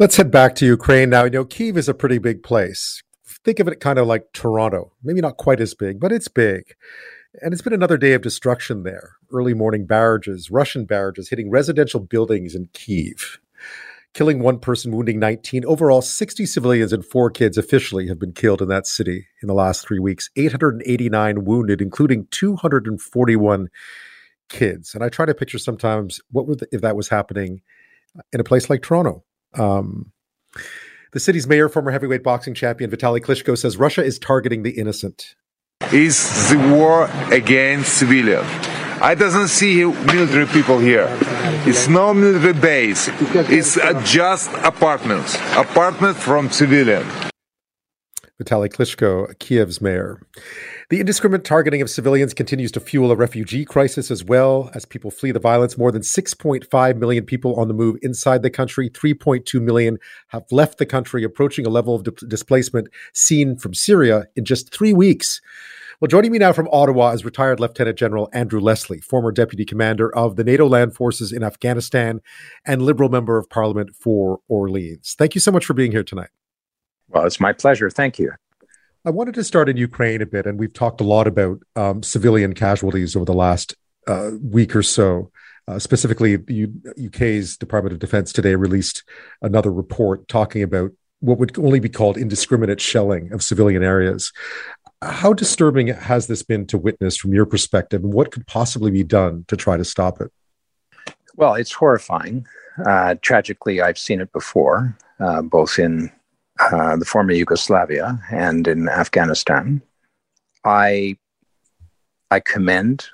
Let's head back to Ukraine now. You know, Kiev is a pretty big place. Think of it kind of like Toronto. Maybe not quite as big, but it's big. And it's been another day of destruction there. Early morning barrages, Russian barrages hitting residential buildings in Kiev, killing one person, wounding 19. Overall, 60 civilians and four kids officially have been killed in that city in the last three weeks. 889 wounded, including 241 kids. And I try to picture sometimes what would if that was happening in a place like Toronto um, the city's mayor, former heavyweight boxing champion Vitaly Klitschko, says Russia is targeting the innocent. Is the war against civilians? I doesn't see military people here. It's no military base. It's just apartments. Apartments from civilians. Vitaly Klitschko, Kiev's mayor. The indiscriminate targeting of civilians continues to fuel a refugee crisis as well as people flee the violence. More than 6.5 million people on the move inside the country. 3.2 million have left the country, approaching a level of di- displacement seen from Syria in just three weeks. Well, joining me now from Ottawa is retired Lieutenant General Andrew Leslie, former Deputy Commander of the NATO Land Forces in Afghanistan and Liberal Member of Parliament for Orleans. Thank you so much for being here tonight. Well, it's my pleasure. Thank you. I wanted to start in Ukraine a bit, and we've talked a lot about um, civilian casualties over the last uh, week or so. Uh, specifically, the UK's Department of Defense today released another report talking about what would only be called indiscriminate shelling of civilian areas. How disturbing has this been to witness from your perspective, and what could possibly be done to try to stop it? Well, it's horrifying. Uh, tragically, I've seen it before, uh, both in uh, the former Yugoslavia and in Afghanistan. I I commend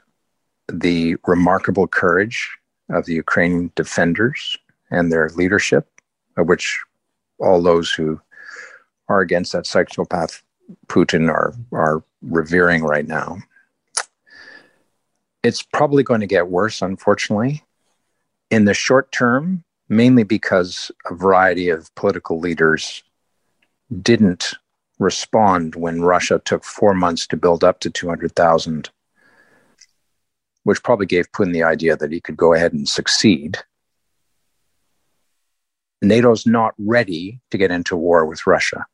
the remarkable courage of the Ukrainian defenders and their leadership, of which all those who are against that psychopath Putin are are revering right now. It's probably going to get worse, unfortunately. In the short term, mainly because a variety of political leaders didn't respond when Russia took four months to build up to 200,000, which probably gave Putin the idea that he could go ahead and succeed. NATO's not ready to get into war with Russia.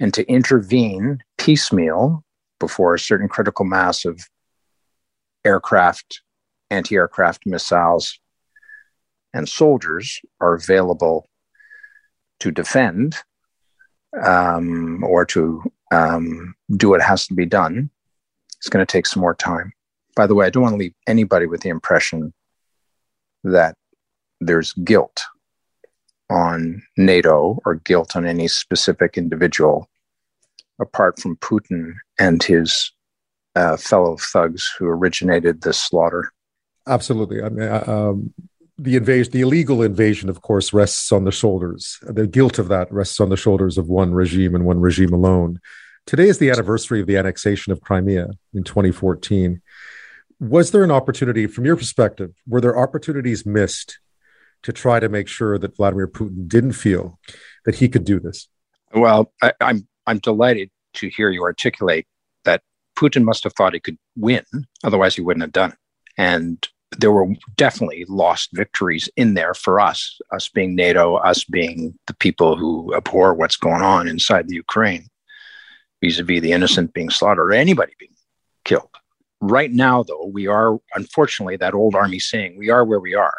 And to intervene piecemeal before a certain critical mass of aircraft, anti aircraft missiles, and soldiers are available to defend um, or to um, do what has to be done, it's going to take some more time. By the way, I don't want to leave anybody with the impression that there's guilt on NATO or guilt on any specific individual apart from Putin and his uh, fellow thugs who originated this slaughter. Absolutely. I mean, uh, um, the invasion, the illegal invasion, of course, rests on the shoulders. The guilt of that rests on the shoulders of one regime and one regime alone. Today is the anniversary of the annexation of Crimea in 2014. Was there an opportunity, from your perspective, were there opportunities missed to try to make sure that Vladimir Putin didn't feel that he could do this? Well, I, I'm I'm delighted to hear you articulate that Putin must have thought he could win, otherwise he wouldn't have done it. And there were definitely lost victories in there for us, us being NATO, us being the people who abhor what's going on inside the Ukraine, vis a vis the innocent being slaughtered or anybody being killed. Right now, though, we are, unfortunately, that old army saying, we are where we are.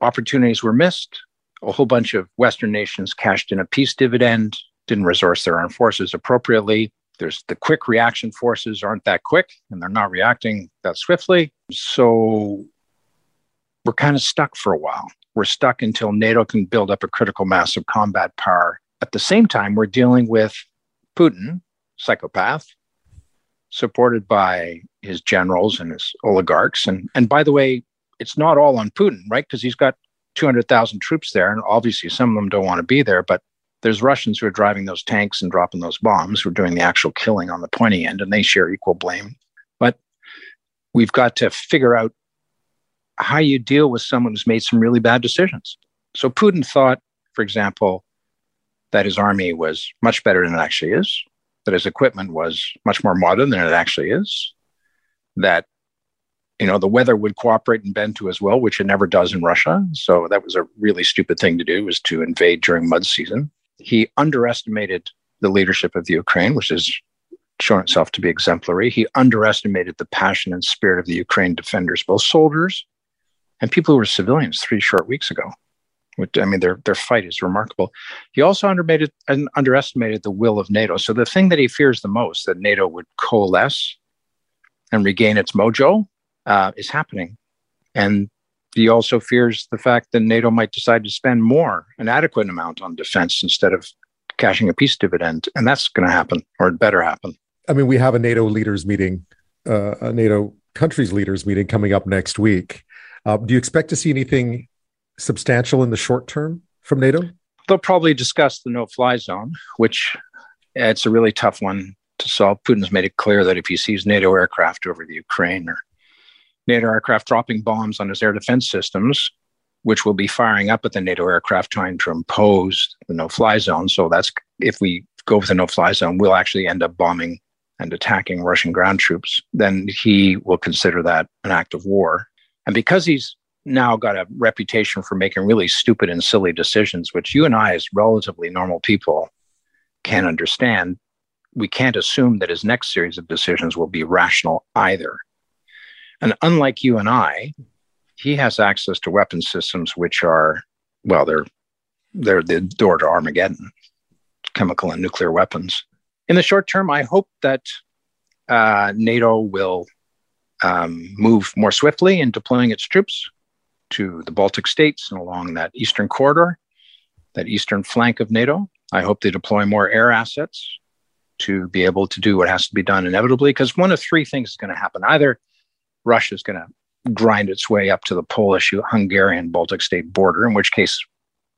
Opportunities were missed. A whole bunch of Western nations cashed in a peace dividend, didn't resource their armed forces appropriately. There's the quick reaction forces aren't that quick and they're not reacting that swiftly. So we're kind of stuck for a while. We're stuck until NATO can build up a critical mass of combat power. At the same time, we're dealing with Putin, psychopath, supported by his generals and his oligarchs. And, and by the way, it's not all on Putin, right? Because he's got 200,000 troops there, and obviously some of them don't want to be there, but there's Russians who are driving those tanks and dropping those bombs, who are doing the actual killing on the pointy end, and they share equal blame. But we've got to figure out how you deal with someone who's made some really bad decisions. So Putin thought, for example, that his army was much better than it actually is, that his equipment was much more modern than it actually is, that you know, the weather would cooperate and bend to as well, which it never does in Russia. So that was a really stupid thing to do, was to invade during mud season. He underestimated the leadership of the Ukraine, which has shown itself to be exemplary. He underestimated the passion and spirit of the Ukraine defenders, both soldiers and people who were civilians three short weeks ago. Which, I mean, their their fight is remarkable. He also underestimated underestimated the will of NATO. So the thing that he fears the most, that NATO would coalesce and regain its mojo, uh, is happening. And he also fears the fact that NATO might decide to spend more, an adequate amount on defense instead of cashing a peace dividend. And that's going to happen, or it better happen. I mean, we have a NATO leaders meeting, uh, a NATO countries leaders meeting coming up next week. Uh, do you expect to see anything substantial in the short term from NATO? They'll probably discuss the no fly zone, which it's a really tough one to solve. Putin's made it clear that if he sees NATO aircraft over the Ukraine or NATO aircraft dropping bombs on his air defense systems, which will be firing up at the NATO aircraft trying to impose the no fly zone. So that's if we go with the no fly zone, we'll actually end up bombing and attacking Russian ground troops. Then he will consider that an act of war. And because he's now got a reputation for making really stupid and silly decisions, which you and I, as relatively normal people, can understand, we can't assume that his next series of decisions will be rational either. And unlike you and I, he has access to weapon systems which are, well, they're they're the door to Armageddon, chemical and nuclear weapons. In the short term, I hope that uh, NATO will um, move more swiftly in deploying its troops to the Baltic states and along that eastern corridor, that eastern flank of NATO. I hope they deploy more air assets to be able to do what has to be done inevitably, because one of three things is going to happen. Either Russia is going to grind its way up to the Polish Hungarian Baltic state border, in which case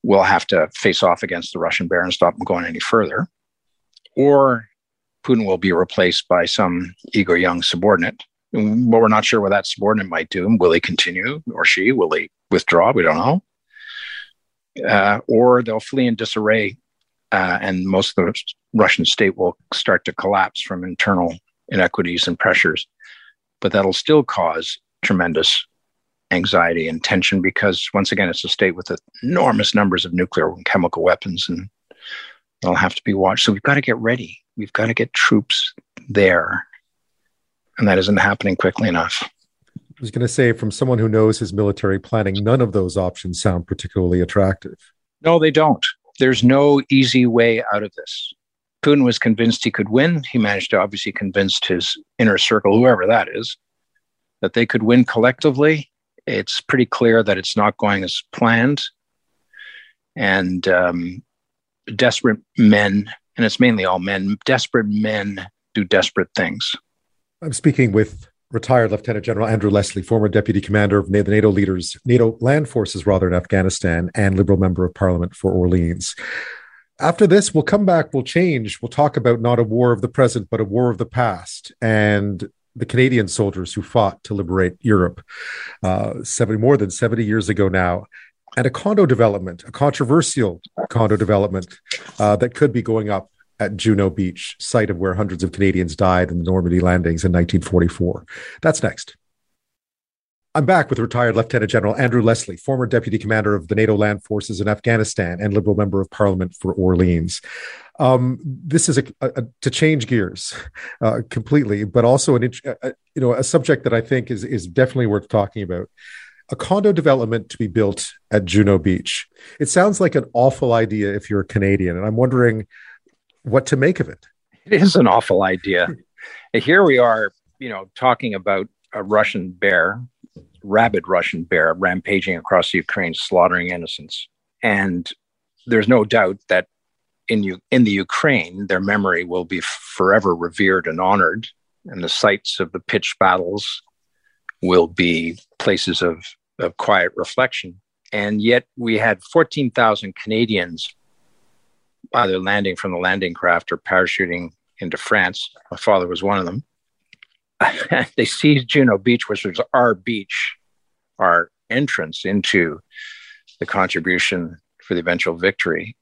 we'll have to face off against the Russian bear and stop them going any further. Or Putin will be replaced by some eager young subordinate. But we're not sure what that subordinate might do. Will he continue or she? Will he withdraw? We don't know. Uh, or they'll flee in disarray, uh, and most of the Russian state will start to collapse from internal inequities and pressures but that'll still cause tremendous anxiety and tension because once again it's a state with enormous numbers of nuclear and chemical weapons and they'll have to be watched so we've got to get ready we've got to get troops there and that isn't happening quickly enough i was going to say from someone who knows his military planning none of those options sound particularly attractive no they don't there's no easy way out of this Putin was convinced he could win. He managed to obviously convince his inner circle, whoever that is, that they could win collectively. It's pretty clear that it's not going as planned. And um, desperate men, and it's mainly all men, desperate men do desperate things. I'm speaking with retired Lieutenant General Andrew Leslie, former deputy commander of the NATO leaders, NATO land forces rather in Afghanistan, and Liberal member of Parliament for Orleans. After this, we'll come back, we'll change. We'll talk about not a war of the present, but a war of the past and the Canadian soldiers who fought to liberate Europe uh, 70, more than 70 years ago now. And a condo development, a controversial condo development uh, that could be going up at Juno Beach, site of where hundreds of Canadians died in the Normandy landings in 1944. That's next. I'm back with retired Lieutenant General Andrew Leslie, former Deputy Commander of the NATO land forces in Afghanistan and Liberal Member of Parliament for Orleans. Um, this is a, a, to change gears uh, completely, but also an a, you know a subject that I think is is definitely worth talking about. A condo development to be built at Juno Beach. It sounds like an awful idea if you're a Canadian, and I'm wondering what to make of it. It is an awful idea. Here we are, you know, talking about a Russian bear rabid Russian bear rampaging across Ukraine, slaughtering innocents. And there's no doubt that in, U- in the Ukraine, their memory will be forever revered and honored, and the sites of the pitched battles will be places of, of quiet reflection. And yet, we had 14,000 Canadians either landing from the landing craft or parachuting into France. My father was one of them. they seized Juno Beach, which was our beach, our entrance into the contribution for the eventual victory.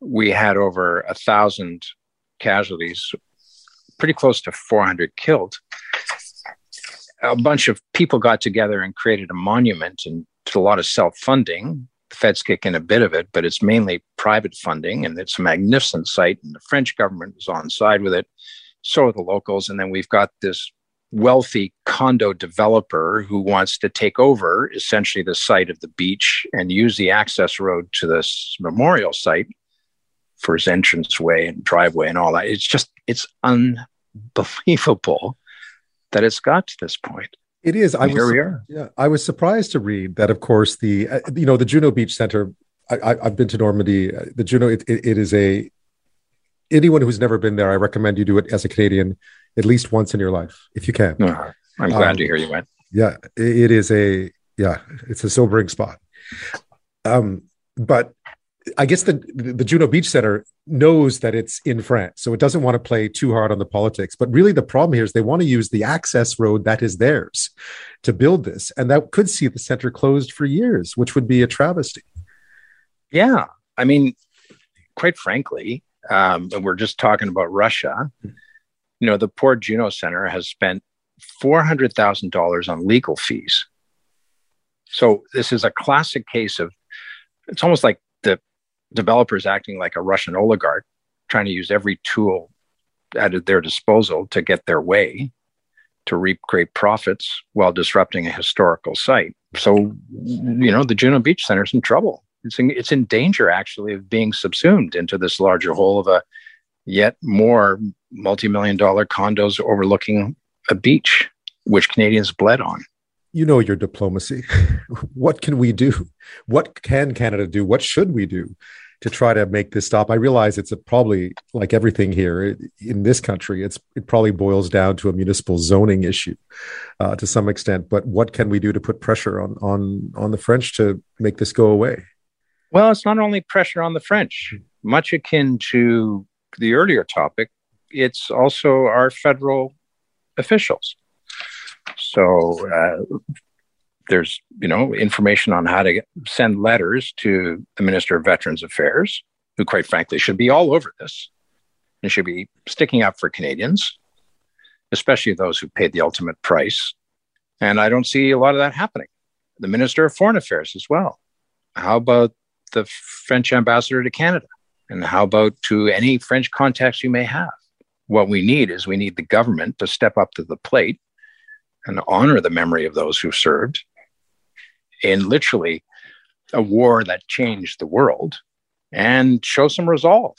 We had over a thousand casualties, pretty close to 400 killed. a bunch of people got together and created a monument and did a lot of self funding. Feds kick in a bit of it, but it's mainly private funding, and it's a magnificent site. And the French government is on side with it. So are the locals. And then we've got this wealthy condo developer who wants to take over essentially the site of the beach and use the access road to this memorial site for his entranceway and driveway and all that. It's just, it's unbelievable that it's got to this point. It is. I was, here we are. Yeah, I was surprised to read that. Of course, the uh, you know the Juno Beach Center. I, have been to Normandy. Uh, the Juno. It, it, it is a. Anyone who's never been there, I recommend you do it as a Canadian at least once in your life if you can. Uh, I'm glad um, to hear you went. Yeah, it is a yeah, it's a sobering spot. Um, but I guess the the Juno Beach Center knows that it's in France, so it doesn't want to play too hard on the politics. But really, the problem here is they want to use the access road that is theirs to build this, and that could see the center closed for years, which would be a travesty. Yeah, I mean, quite frankly, um, we're just talking about Russia. You know, the poor Juno Center has spent four hundred thousand dollars on legal fees. So this is a classic case of it's almost like developers acting like a Russian oligarch, trying to use every tool at their disposal to get their way, to reap great profits while disrupting a historical site. So, you know, the Juno Beach Center is in trouble. It's in, it's in danger, actually, of being subsumed into this larger whole of a yet more multi-million dollar condos overlooking a beach, which Canadians bled on you know your diplomacy. what can we do? What can Canada do? What should we do to try to make this stop? I realize it's probably like everything here in this country. It's it probably boils down to a municipal zoning issue uh, to some extent. But what can we do to put pressure on on on the French to make this go away? Well, it's not only pressure on the French, much akin to the earlier topic. It's also our federal officials so uh, there's you know information on how to send letters to the Minister of Veterans Affairs, who quite frankly should be all over this and should be sticking up for Canadians, especially those who paid the ultimate price. And I don't see a lot of that happening. The Minister of Foreign Affairs as well. How about the French ambassador to Canada? And how about to any French contacts you may have? What we need is we need the government to step up to the plate and honor the memory of those who served in literally a war that changed the world and show some resolve.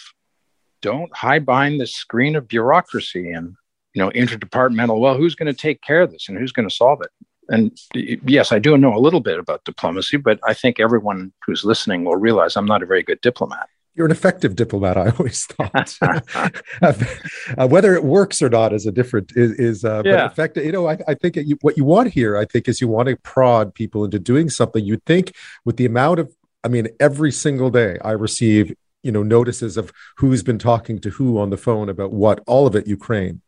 Don't hide behind the screen of bureaucracy and you know interdepartmental. Well, who's going to take care of this and who's going to solve it? And yes, I do know a little bit about diplomacy, but I think everyone who's listening will realize I'm not a very good diplomat you're an effective diplomat. I always thought uh, whether it works or not is a different is, is uh, yeah. but effective. You know, I, I think you, what you want here, I think, is you want to prod people into doing something. You think with the amount of, I mean, every single day I receive, you know, notices of who's been talking to who on the phone about what, all of it Ukraine.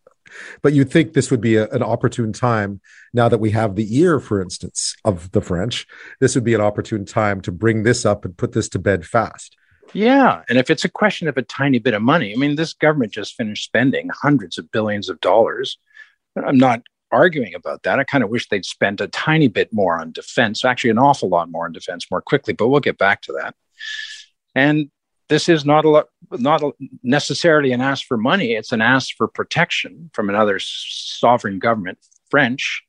But you'd think this would be a, an opportune time now that we have the ear, for instance, of the French. This would be an opportune time to bring this up and put this to bed fast. Yeah. And if it's a question of a tiny bit of money, I mean, this government just finished spending hundreds of billions of dollars. I'm not arguing about that. I kind of wish they'd spent a tiny bit more on defense, actually, an awful lot more on defense more quickly, but we'll get back to that. And this is not a lot, not necessarily an ask for money. It's an ask for protection from another sovereign government, French,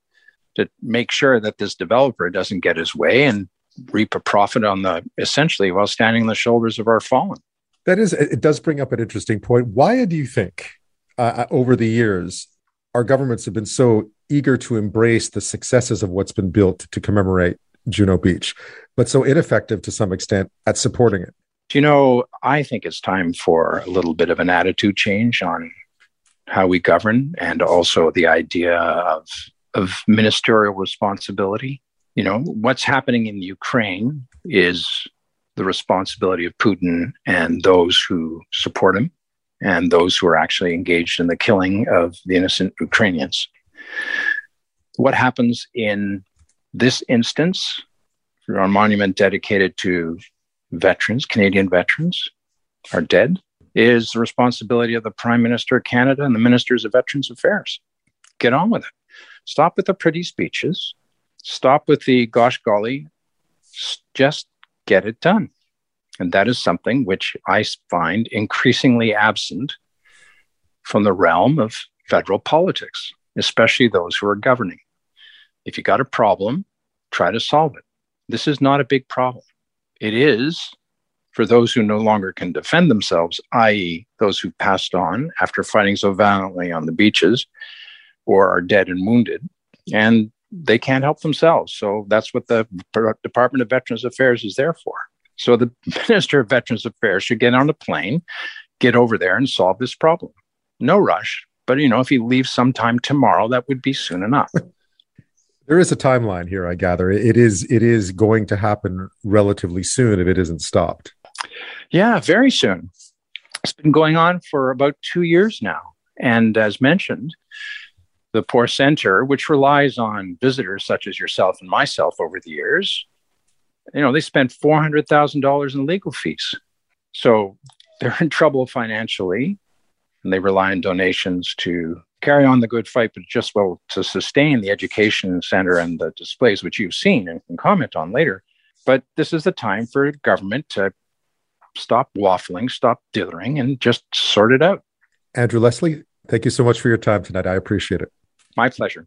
to make sure that this developer doesn't get his way and reap a profit on the essentially while standing on the shoulders of our fallen. That is, it does bring up an interesting point. Why do you think uh, uh, over the years our governments have been so eager to embrace the successes of what's been built to commemorate Juno Beach, but so ineffective to some extent at supporting it? Do you know, I think it's time for a little bit of an attitude change on how we govern and also the idea of, of ministerial responsibility you know, what's happening in Ukraine is the responsibility of Putin and those who support him and those who are actually engaged in the killing of the innocent Ukrainians. What happens in this instance, our monument dedicated to veterans, Canadian veterans, are dead, is the responsibility of the Prime Minister of Canada and the Ministers of Veterans Affairs. Get on with it. Stop with the pretty speeches. Stop with the gosh golly. Just get it done. And that is something which I find increasingly absent from the realm of federal politics, especially those who are governing. If you got a problem, try to solve it. This is not a big problem. It is for those who no longer can defend themselves, i.e., those who passed on after fighting so valiantly on the beaches or are dead and wounded, and they can't help themselves. So that's what the Department of Veterans Affairs is there for. So the Minister of Veterans Affairs should get on a plane, get over there, and solve this problem. No rush, but you know, if he leaves sometime tomorrow, that would be soon enough. There is a timeline here, I gather. It is it is going to happen relatively soon if it isn't stopped. Yeah, very soon. It's been going on for about two years now. And as mentioned, the Poor Center, which relies on visitors such as yourself and myself over the years, you know, they spent $400,000 in legal fees. So they're in trouble financially and they rely on donations to carry on the good fight, but just well to sustain the education center and the displays, which you've seen and can comment on later. But this is the time for government to stop waffling, stop dithering, and just sort it out. Andrew Leslie, thank you so much for your time tonight. I appreciate it. My pleasure.